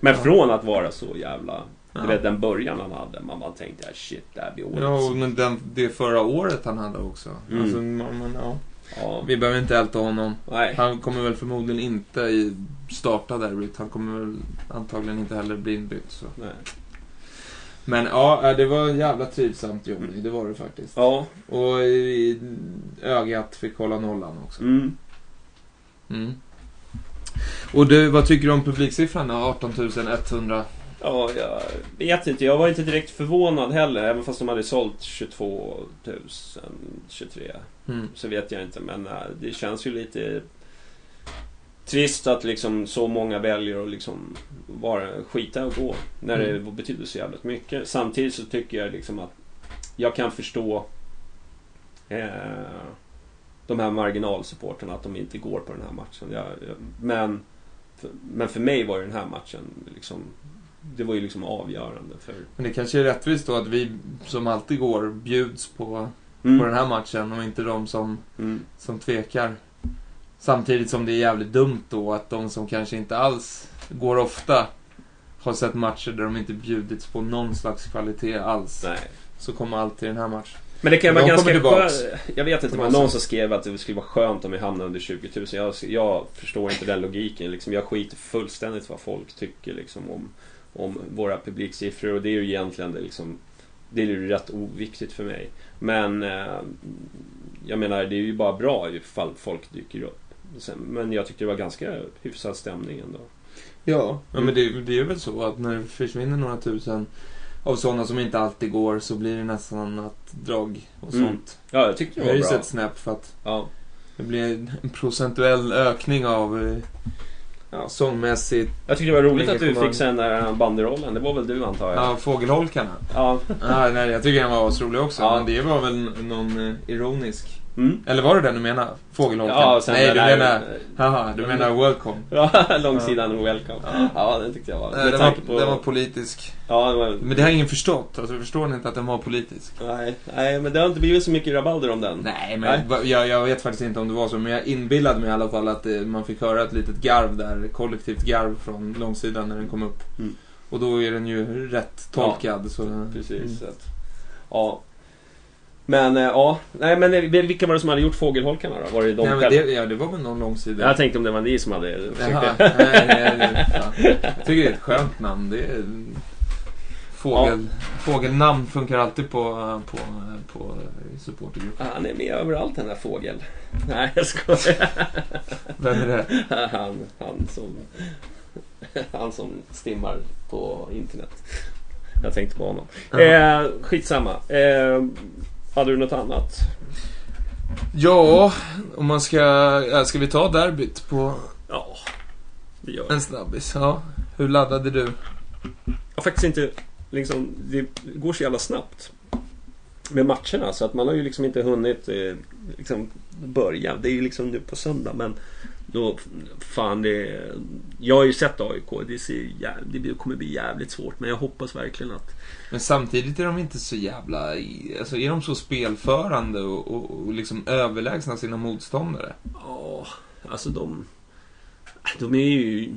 Men från att vara så jävla... Ja. Du vet den början han hade, man bara tänkte ja, shit det här blir årets. Ja, men den, det förra året han hade också. Mm. Alltså, man, man, ja. Ja, Vi behöver inte älta honom. nej. Han kommer väl förmodligen inte i starta derbyt. Han kommer väl antagligen inte heller bli inbytt. Så. nej. Men ja, det var jävla trivsamt Johnny. Det var det faktiskt. Ja, Och i, ögat fick hålla nollan också. mm. Mm. Och du, vad tycker du om publiksiffran då? 18 100. Ja, jag vet inte. Jag var inte direkt förvånad heller. Även fast de hade sålt 22 000, 23. Mm. Så vet jag inte. Men äh, det känns ju lite trist att liksom så många väljer att liksom vara, skita och gå. När Mm. det betyder så jävligt mycket. Samtidigt så tycker jag liksom att jag kan förstå eh, de här marginalsupporterna att de inte går på den här matchen. Jag, jag, men, för, men för mig var ju den här matchen liksom det var ju liksom avgörande för... Men det kanske är rättvist då att vi som alltid går bjuds på, Mm. på den här matchen och inte de som, Mm. som tvekar. Samtidigt som det är jävligt dumt då att de som kanske inte alls går ofta har sett matcher där de inte bjudits på någon slags kvalitet alls. Nej. Så kommer alltid den här matchen. Men det kan vara ganska skönt. Jag vet inte, det var någon som skrev att det skulle vara skönt om vi hamnade under 20 000. Jag, jag förstår inte den logiken. Liksom, jag skiter fullständigt vad folk tycker liksom, om, om våra publiksiffror. Och det är ju egentligen det, liksom, det är ju rätt oviktigt för mig. Men eh, jag menar, det är ju bara bra ifall folk dyker upp. Men jag tyckte det var ganska hyfsad stämning ändå. Ja. ja men det, det är väl så att när det försvinner några tusen av sådana som inte alltid går så blir det nästan att drag och Mm. sånt Ja, jag tyckte det var bra. ett snäpp för att Ja. det blir en procentuell ökning av eh, ja, sångmässigt. Jag tyckte det var roligt att du fick sen den här banderollen. Det var väl du antar jag? Ja, fågelholkarna. Ja. Ja, nej, jag tycker den var asrolig också. Ja. Men det var väl någon eh, ironisk. Mm. Eller var det den du menar? Fågelholken? Ja, sen nej, du menar... Haha, du menar welcome. [LAUGHS] Ja, långsidan welcome. Ja, den tyckte jag var... Med den, var, på... den var politisk. Ja, det var... Men det har ingen förstått. Alltså, förstår ni inte att den var politisk? Nej, nej, men det har inte blivit så mycket rabalder om den. Nej, men Nej. Jag, jag vet faktiskt inte om det var så, men jag inbillade mig i alla fall att eh, man fick höra ett litet garv där, kollektivt garv från långsidan när den kom upp. Mm. Och då är den ju rätt tolkad. så, Precis. Mm. Så att, ja. Men, eh, ja. Nej, men eh, vilka var det som hade gjort fågelholkarna då? Var det de Nej, det, ja, det var väl någon långsida. Jag tänkte om det var ni som hade Jaha, nej, nej, nej. Jag tycker det är ett skönt namn. Det är... Fågel, Fågelnamn funkar alltid på, på, på supportergruppen. Han är med överallt den där fågel. Nej, jag skojar. Vem är det? Han, han som... Han som stimmar på internet. Jag tänkte på honom. Eh, skitsamma. Eh, hade du något annat? Ja, om man ska... ja, Ska vi ta derbyt på Ja, det gör en snabbis? Ja. Hur laddade du? Jag faktiskt inte... Liksom, det går så jävla snabbt. Med matcherna så att man har ju liksom inte hunnit eh, liksom, börja. Det är ju liksom nu på söndag men då, fan det... Jag har ju sett AIK. Det, ser jäv, det kommer bli jävligt svårt men jag hoppas verkligen att... Men samtidigt är de inte så jävla... Alltså är de så spelförande och, och, och liksom överlägsna sina motståndare? Ja, alltså de... De är ju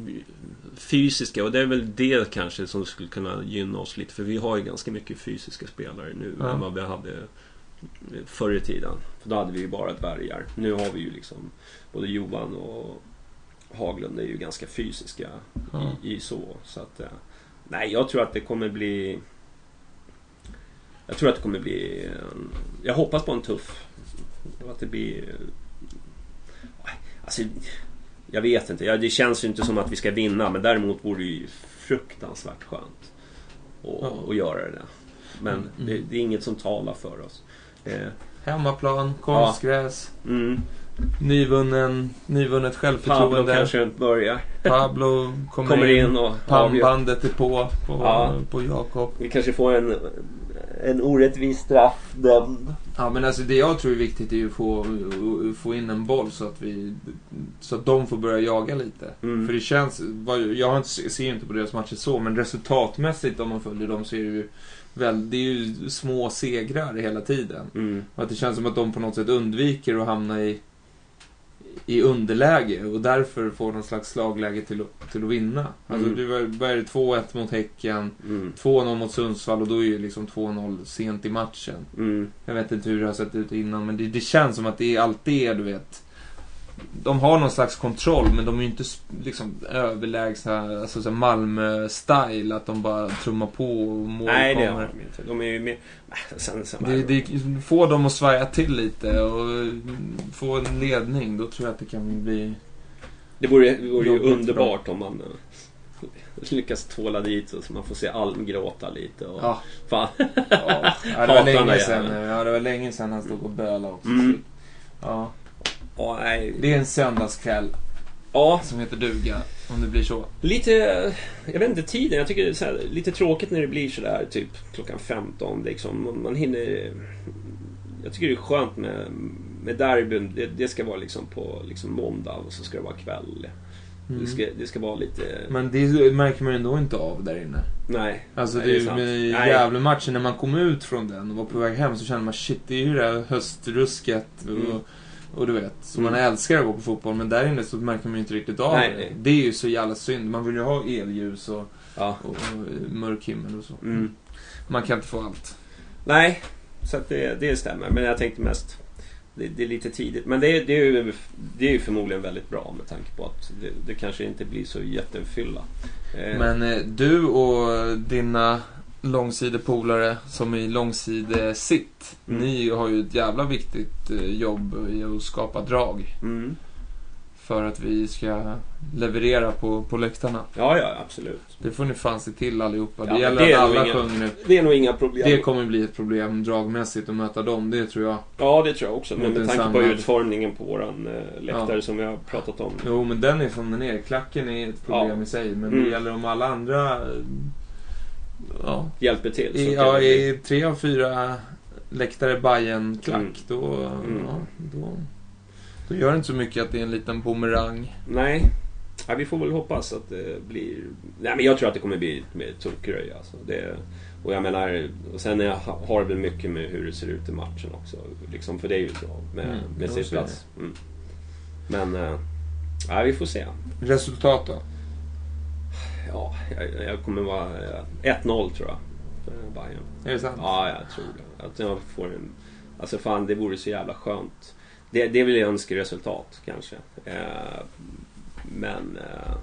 fysiska och det är väl det kanske som skulle kunna gynna oss lite. För vi har ju ganska mycket fysiska spelare nu Ja. än vad vi hade förr i tiden. För då hade vi ju bara dvärgar. Nu har vi ju liksom både Johan och Haglund är ju ganska fysiska Ja. i, i så. så att, eh, nej, jag tror att det kommer bli... Jag tror att det kommer bli... en- Jag hoppas på en tuff... Att det blir... Alltså, jag vet inte. Det känns ju inte som att vi ska vinna. Men däremot vore det ju fruktansvärt skönt att, Ja. att göra det. Men Mm. det, det är inget som talar för oss. Eh, Hemmaplan, konstgräs. mm. Nyvunnen, nyvunnet Pablo självförtroende. kanske inte börjar. Pablo [LAUGHS] kommer, Kommer in. in och. Pannbandet är på, på, Ja. på Jakob. Vi kanske får en, en orättvis straff dömd. Ja men alltså det jag tror är viktigt är ju att få, få in en boll så att vi så att de får börja jaga lite. Mm. För det känns, jag inte, ser ju inte på deras matcher så, men resultatmässigt om man följer dem så är det ju väl, det är ju små segrar hela tiden. Mm. Och att det känns som att de på något sätt undviker att hamna i, i underläge och därför får någon slags slagläge till, att- till att vinna. Alltså Mm. det det, 2-1 mot Häcken, Mm. 2-0 mot Sundsvall och då är ju liksom 2-0 sent i matchen. Mm. Jag vet inte hur det har sett ut innan men det, det känns som att det alltid är, du vet. De har någon slags kontroll men de är ju inte liksom överlägsna, alltså Malmö-style. Att de bara trummar på och mål Nej, det har de inte. De är ju mer... [LAUGHS] Sen, sen Det, det får dem att svaja till lite och få en ledning. Då tror jag att det kan bli... Det vore, det vore ju underbart om man eh, lyckas tvåla dit så så man får se Alm gråta lite. Och, Ja. Fan. Ja, ja, det var länge jäveln. Ja, det var länge sedan han stod och bölade också. Mm. Ja, Ja, nej. det är en söndagskväll ja, som heter duga. Om det blir så. lite... Jag vet inte tiden. Jag tycker det är här, lite tråkigt när det blir sådär typ klockan 15 liksom. Man hinner... Jag tycker det är skönt med, med derbyn. Det, det ska vara liksom på liksom måndag och så ska det vara kväll. Mm. Det, ska, det ska vara lite... Men det märker man ju ändå inte av där inne. Nej. Alltså nej, det är ju sant. med. Gävle-matchen, när man kom ut från den och var på väg hem så kände man shit, det är ju det här höstrusket och, Mm. Och du vet. Så Mm. man älskar att gå på fotboll men där inne så märker man ju inte riktigt av Nej, det. nej. Det är ju så jävla synd. Man vill ju ha elljus och, Ja. och, och mörk himmel och så. Mm. Man kan inte få allt. Nej, så det, det stämmer. Men jag tänkte mest... Det, det är lite tidigt. Men det, är- det, är ju, det är ju förmodligen väldigt bra med tanke på att det, det kanske inte blir så jättefylla. Eh, Men eh, du och dina långsidepolare som i långsidesitt. Mm. Ni har ju ett jävla viktigt eh, jobb i att skapa drag. Mm. För att vi ska leverera på, på läktarna. Ja, ja, absolut. Det får ni fan se till allihopa. Ja, det gäller det alla sjunger nu. Det är nog inga problem. Det kommer bli ett problem dragmässigt att möta dem, det tror jag. Ja, det tror jag också. Men med tanke på samlad- utformningen på våran eh, läktare Ja. som vi har pratat om. Jo, men den är som den är. Klacken är ett problem Ja. i sig. Men Mm. det gäller om alla andra... Ja, Hjälper till. I, ja, bli- i tre av fyra läktare Bajen klack Mm. då, Mm. ja, då, då gör det inte så mycket att det är en liten bumerang. Nej. Ja, vi får väl hoppas att det blir... Nej, men jag tror att det kommer bli med tokröj alltså. det, Och jag menar, och sen är- har det väl mycket med hur det ser ut i matchen också. Liksom, för det är ju bra med, Mm, med sittplats. Mm. Men, äh, ja, vi får se. Resultat då? Ja, jag, jag kommer vara eh, 1-0 tror jag. För Bayern. Är det sant? Ja, jag tror det. Att jag får en... Alltså fan, det vore så jävla skönt. Det, det vill jag önska resultat kanske. Eh, men... Eh,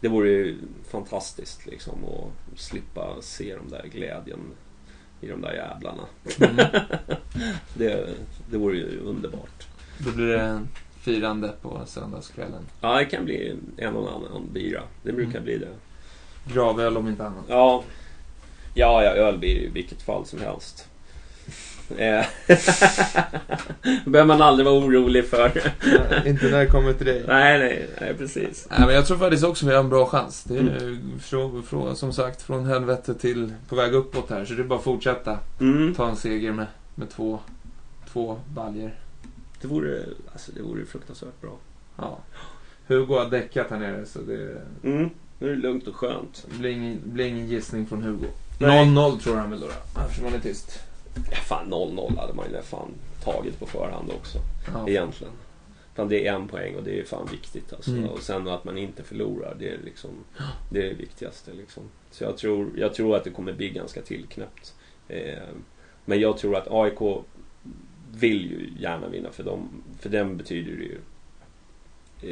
det vore ju fantastiskt liksom att slippa se de där glädjen i de där jävlarna. Mm. [LAUGHS] det, det vore ju underbart. Då blir det firande på söndagskvällen. Ja, det kan bli en och annan bira. Det brukar Mm. bli det. Gravöl om inte annat. Ja, ja, ja öl blir det i vilket fall som helst. Eh, [LAUGHS] behöver man aldrig vara orolig för. Nej, inte när det kommer till dig. nej, nej, nej, precis. Nej, men jag tror faktiskt också vi har en bra chans. Det är Mm. från, från, som sagt från helvete till på väg uppåt här. Så det är bara att fortsätta. Mm. Ta en seger med, med två, två baljer. Det vore, alltså, det vore fruktansvärt bra. Ja. Hugo har däckat här nere så det Mm. Nu är det lugnt och skönt. blir ingen, blir ingen gissning från Hugo. Nej. 0-0 tror han väl då. Eftersom han är tyst. Ja, fan 0-0 hade man ju fan tagit på förhand också. Ja. Egentligen. Fan, det är en poäng och det är fan viktigt alltså. Mm. Och sen att man inte förlorar, det är liksom det, är det viktigaste. Liksom. Så jag tror, jag tror att det kommer bli ganska tillknäppt. Eh, men jag tror att AIK vill ju gärna vinna för dem. För dem betyder det ju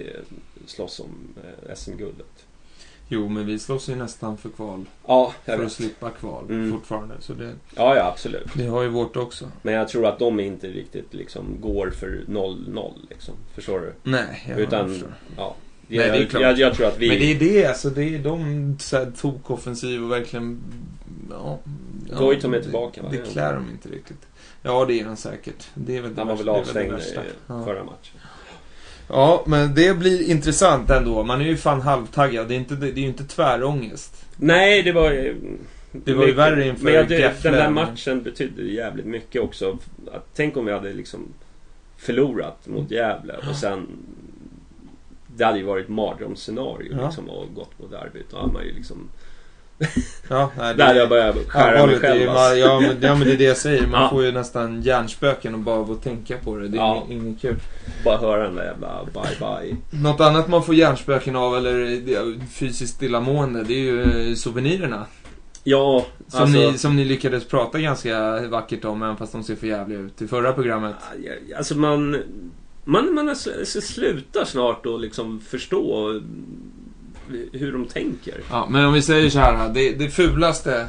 eh, slåss om eh, SM-guldet. Jo, men vi slåss ju nästan för kval. Ja, jag För att vet. slippa kval Mm. fortfarande. Så det, Ja, ja, absolut. det har ju vårt också. Men jag tror att de inte riktigt liksom går för 0-0 liksom. Förstår du? Nej, jag Utan, förstår. ja. Nej, Jag, det är klart. jag, jag tror att vi... Men det är det, alltså det är de så här, tokoffensiv och verkligen... Ja, ja, Goitom är det- tillbaka, va? Det Ja. klär de inte riktigt. Ja, det är han säkert. Det är väl det Han var väl värsta- det är det avstängd värsta. i förra matchen. Ja, men det blir intressant ändå. Man är ju fan halvtaggad. Det är, inte, det är ju inte tvärångest. Nej, det var ju... Det var ju värre inför Men jag, det, Gefle. den där matchen betydde jävligt mycket också. Att, tänk om vi hade liksom förlorat mot Gävle och sen... Det hade ju varit ett mardrömsscenario Ja. liksom att gått mot derbyt. Då hade man ju liksom... Ja, nej, Där hade jag börjat skära mig det är ju själv ma- alltså. ja, men, ja men det är det jag säger. Man Ja. får ju nästan hjärnspöken och bara av att tänka på det. Det är Ja. ing- inget kul. Bara höra den där jävla bye bye. Något annat man får hjärnspöken av eller det- fysiskt stillamående det är ju eh, souvenirerna. Ja, Som, alltså... ni, som ni lyckades prata ganska vackert om även fast de ser för jävliga ut i förra programmet. Alltså man... Man, man är- så slutar snart att liksom förstå hur de tänker. Ja, men om vi säger så här. Det, det fulaste,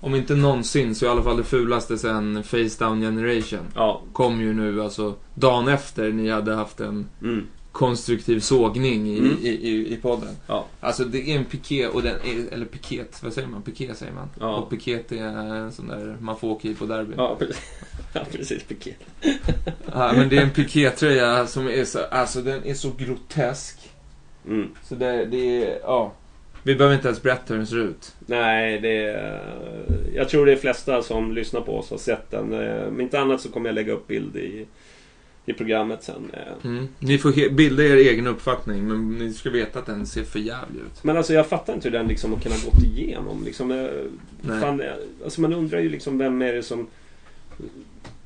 om inte någonsin, så i alla fall det fulaste sen Face Down Generation. Ja. Kom ju nu alltså dagen efter ni hade haft en Mm. konstruktiv sågning i, Mm. i, i, i podden. Ja. Alltså det är en piké och den är, eller piket, vad säger man? Piké säger man. Ja. Och piket är en sån där man får åka i på derby. Ja, precis. [LAUGHS] Ja, precis. Piket. Ja, men det är en pikétröja som är så, alltså den är så grotesk. Mm. Så det, det är, ja. Vi behöver inte ens berätta hur den ser ut. Nej, det är, Jag tror de flesta som lyssnar på oss har sett den. Eh, Om inte annat så kommer jag lägga upp bild i, i programmet sen. eh. Mm. Ni får bilda er egen uppfattning, men ni ska veta att den ser för jävlig ut. Men alltså jag fattar inte hur den liksom har kunnat gått igenom. Liksom, eh, Nej. fan, alltså man undrar ju liksom vem är det som...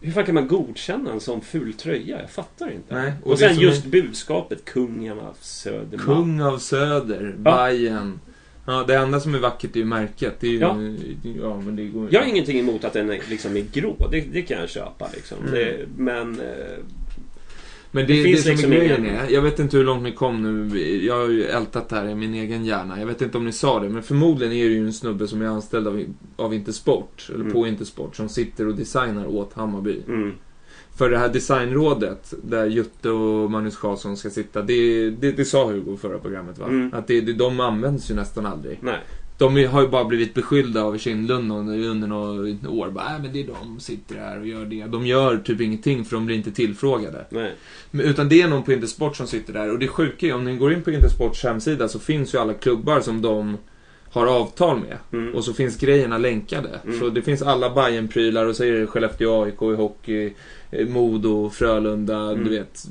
Hur fan kan man godkänna en sån ful tröja? Jag fattar inte. Nej, och och sen just är- budskapet Kungen av Södermalm. Kung av Söder, Bajen. Ja, det enda som är vackert är ju märket. Det är ju, Ja. ja. men det går Jag har ingenting emot att den är, liksom är grå. Det, det kan jag köpa liksom. Mm. Det, men... Men det, Det det, finns som liksom är grejen ingen- är, jag vet inte hur långt ni kom nu. Jag har ju ältat det här i min egen hjärna. Jag vet inte om ni sa det, men förmodligen är det ju en snubbe som är anställd av, av Intersport, eller Mm. på Intersport, som sitter och designar åt Hammarby. mm, För det här designrådet, där Jutte och Magnus Karlsson ska sitta, det, det, det sa Hugo i förra programmet va? Mm. Att det, det, de används ju nästan aldrig. nej. De har ju bara blivit beskyllda av Kindlund under några år. Bara, äh, men det är de sitter här och gör det. De gör typ ingenting för de blir inte tillfrågade. nej. Utan det är någon på Intersport som sitter där. Och det sjuka är, om ni går in på Intersports hemsida så finns ju alla klubbar som de har avtal med. Mm. Och så finns grejerna länkade. Mm. Så det finns alla bayern prylar och så är det Skellefteå AIK i hockey, eh, Modo, Frölunda, Mm. du vet.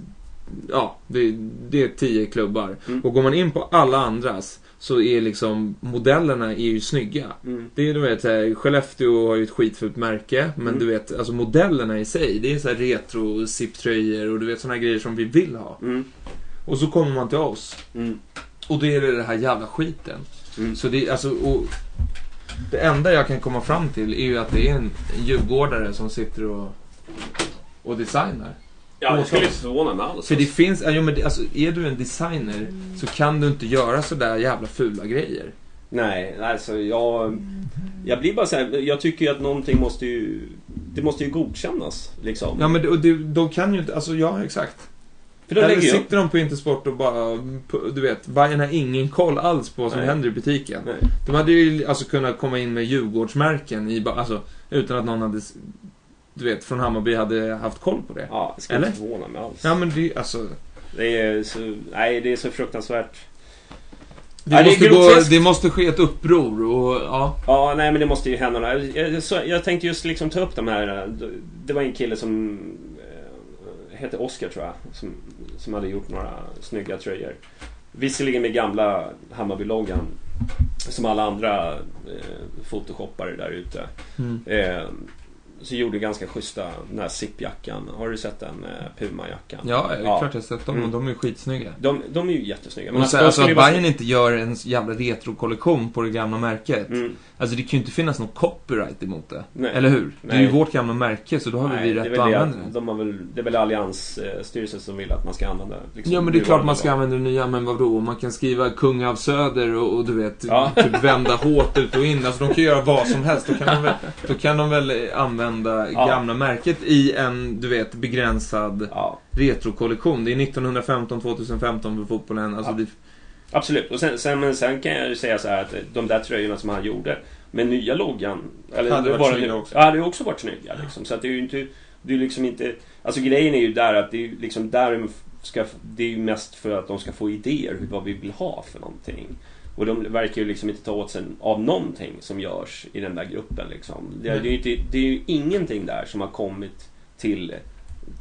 Ja, det, det är tio klubbar. Mm. Och går man in på alla andras så är liksom modellerna är ju snygga. Mm. Det är du vet, här, Skellefteå har ju ett skitfult märke, men Mm. du vet, alltså modellerna i sig, det är så retro zip-tröjor och du vet såna här grejer som vi vill ha. Mm. Och så kommer man till oss, Mm. och då är det det här jävla skiten. Mm. Så det, alltså, och det enda jag kan komma fram till är ju att det är en djurgårdare som sitter och, och designar. Ja, det skulle inte förvåna mig alls. För det finns, ja, men det, alltså, är du en designer så kan du inte göra sådär jävla fula grejer. Nej, alltså jag... Jag blir bara så här, jag tycker ju att någonting måste ju... Det måste ju godkännas, liksom. Ja men det, och det, de kan ju inte, alltså ja exakt. För då Eller jag sitter de på Intersport och bara, du vet, Bayern har ingen koll alls på vad som Nej. händer i butiken. Nej. De hade ju alltså kunnat komma in med Djurgårdsmärken i, alltså, utan att någon hade, du vet, från Hammarby hade haft koll på det. Ja, det skulle Eller? inte förvåna mig alls. Ja men det, alltså. Det är så... Nej, det är så fruktansvärt. Det, Ja, det måste gå, groteskt. det måste ske ett uppror och, ja. Ja, nej men det måste ju hända något. Jag, så, jag tänkte just liksom ta upp de här... Det var en kille som... eh, Hette Oscar tror jag. Som, som hade gjort några snygga tröjor. Visserligen med gamla Hammarby-loggan. Som alla andra eh, photoshoppare där ute. Mm. Eh, så gjorde ganska schyssta den här zippjackan. Har du sett den eh, Puma-jackan? Ja, det är Ja. klart jag har sett dem Mm. de är skitsnygga. De, de är ju jättesnygga. Och så, de alltså att ju vara- Bayern inte gör en jävla retrokollektion på det gamla märket. Mm. Alltså det kan ju inte finnas någon copyright emot det. Nej. Eller hur? Det är ju Nej. vårt gamla märke så då har Nej, vi det rätt att det använda att det. de har väl, det är väl alliansstyrelsen som vill att man ska använda liksom, Ja men det är klart man ska använda det nya, men vadå? Man kan skriva kung av söder och, och du vet, Ja. typ vända hårt ut och in. Alltså de kan göra vad som helst. Då kan de väl, då kan de väl använda Ja. gamla märket i en, du vet, begränsad. Ja. retrokollektion. Det är 1915-2015 för fotbollen. Alltså Ja. det, Absolut. Och sen, sen, men sen kan jag ju säga så här att de där tröjorna som han gjorde med nya loggan. Eller Hade varit snygga också. Ja, hade också varit snygga. Liksom. Så att det är ju inte... Det är liksom inte... Alltså grejen är ju där att det är liksom där ska... Det är ju mest för att de ska få idéer hur vad vi vill ha för någonting. Och de verkar ju liksom inte ta åt sig av någonting som görs i den där gruppen liksom. Det, är- det, är, ju inte, det är ju ingenting där som har kommit till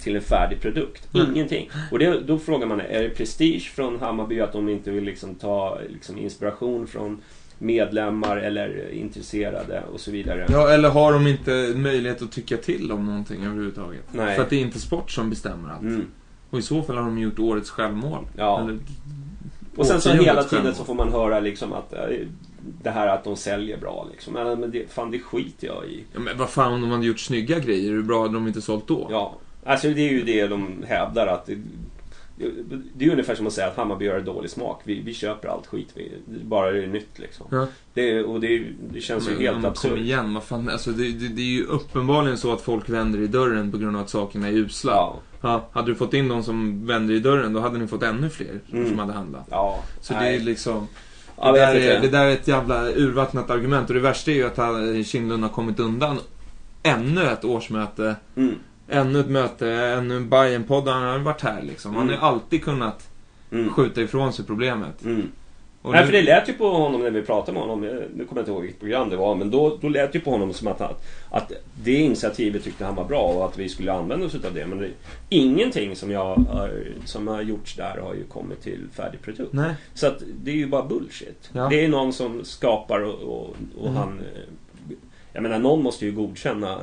till en färdig produkt. Ingenting. Och det, då frågar man, är det prestige från Hammarby att de inte vill liksom ta liksom inspiration från medlemmar eller intresserade och så vidare? Ja, eller har de inte möjlighet att tycka till om någonting överhuvudtaget? Nej. För att det är inte sport som bestämmer allt. Mm. Och i så fall har de gjort årets självmål. Ja. Eller, Och sen så hela tiden så får man höra liksom att eh, det här att de säljer bra liksom. Men men det, fan det skiter jag i. Ja, men vad fan om de hade gjort snygga grejer, hur bra hade de inte sålt då? Ja, alltså det är ju det de hävdar att det, är ju ungefär som att säga att Hammarby har dålig smak. Vi, vi köper allt skit, vi, bara det är nytt liksom. Ja. Det, och det, det känns ju Men, helt men Kom absurt. igen, vad fan, alltså det, det, det är ju uppenbarligen så att folk vänder i dörren på grund av att sakerna är usla. Ja, Ja, hade du fått in de som vänder i dörren, då hade ni fått ännu fler Mm. som hade handlat. ja. Så nej. det är liksom... Det, där är, det där är ett jävla urvattnat argument. Och det värsta är ju att Kindlund har kommit undan ännu ett årsmöte. Mm. Ännu ett möte, ännu en bayern podd Han har varit här liksom. Han har ju alltid kunnat Mm. skjuta ifrån sig problemet. Mm. Och Nej, nu- för det lät ju på honom när vi pratade med honom. Nu kommer jag inte ihåg vilket program det var. Men då, då lät ju på honom som att, han, att det initiativet tyckte han var bra och att vi skulle använda oss av det. Men det, ingenting som, jag, som har gjorts där har ju kommit till färdig produkt. Nej. Så att det är ju bara bullshit. Ja. Det är någon som skapar och, och, och han... eh, Jag menar, någon måste ju godkänna...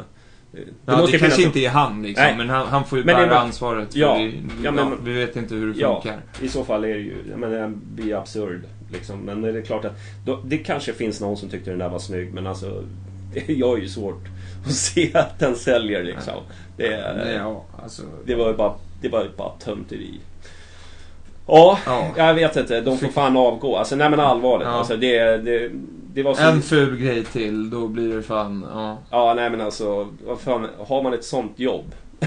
eh, Ja, det kanske inte är han liksom, Nej. men han, han får ju Men det är bära ansvaret. För Ja. det, Ja, men- vi vet inte hur det funkar. i så fall är det ju... Jag menar, den blir absurd. Liksom. Men det är klart att... Då, det kanske finns någon som tyckte den där var snygg, men alltså... Det, [LAUGHS] jag är ju svårt att se att den säljer liksom. Det, Nej, alltså, det var ju bara, det var bara tömteri. Ja, Ja. jag vet inte. De får fan avgå. Alltså, nej men allvarligt. Ja. Alltså, det, det, det var så... en ful grej till, då blir det fan, ja. Ja, nej men alltså. Vad fan, har man ett sånt jobb? [LAUGHS]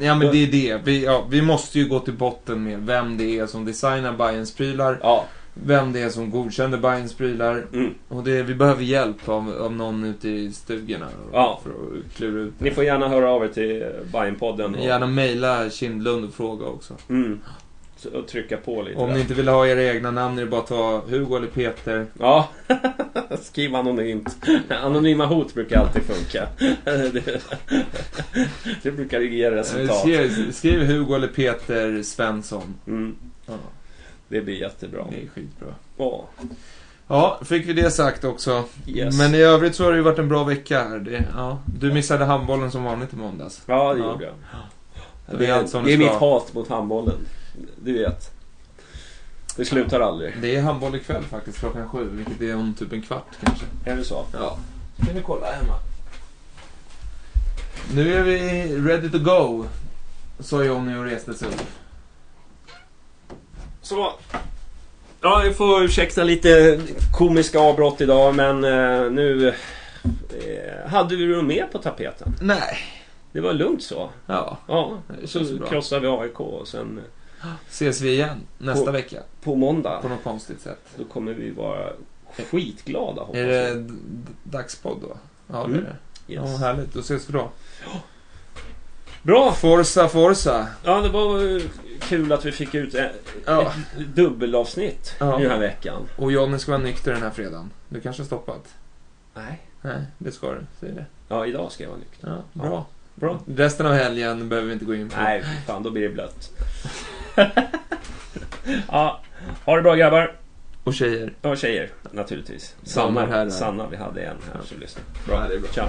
Ja men det är det. Vi, ja, vi måste ju gå till botten med vem det är som designar Bayerns prylar. Ja. Vem det är som godkänner Bayerns prylar. Mm. Och det, vi behöver hjälp av, av någon ute i stugorna. Ja. För att klura ut Ni det. får gärna höra av er till Bajenpodden. och- Gärna mejla Kindlund och fråga också. Mm. Och trycka på lite. Om där. ni inte vill ha era egna namn är det bara att ta Hugo eller Peter. Ja, [LAUGHS] skriv anonymt. Anonyma hot brukar alltid funka. det, det brukar ge resultat. Skriv, skriv Hugo eller Peter Svensson. Mm, Ja, det blir jättebra. det är skitbra. Ja, Ja, fick vi det sagt också. Yes. Men i övrigt så har det ju varit en bra vecka här. Det, ja. Du missade handbollen som vanligt i måndags. ja det Ja. gjorde jag. Det är det är mitt hat mot handbollen. Du vet. Det slutar aldrig. Det är handboll ikväll faktiskt klockan sju, vilket är om typ en kvart kanske. Är det så? Ja. Ska vi kolla hemma. Nu är vi ready to go. Sa Jonny och reste sig upp. Så. Ja, vi får ursäkta lite komiska avbrott idag men eh, nu eh, hade vi något mer på tapeten. Nej. Det var lugnt så. Ja. Ja, så bra. krossade vi AIK och sen eh, Ses vi igen nästa På- vecka. på måndag På något konstigt sätt. då kommer vi vara skitglada hoppas Är det jag. dagspodd då? Ja, Mm. det är det. Yes. Ja, härligt. Då ses vi då. Bra! Forza, Forza. Ja, det var kul att vi fick ut ett, Ja. ett dubbelavsnitt Ja. den här veckan. Och Jonny ska vara nykter den här fredagen. Du kanske har stoppat? Nej. Nej, det ska du. Säg det. Ja, idag ska jag vara nykter. Ja, bra. Bra. Resten av helgen behöver vi inte gå in på. Nej, fan, då blir det blött. [LAUGHS] ja, ha det bra grabbar. Och tjejer. Ja, tjejer naturligtvis. Sanna, Sanna, vi hade en här som lyssnade. Bra. Ja, det är bra. Ciao.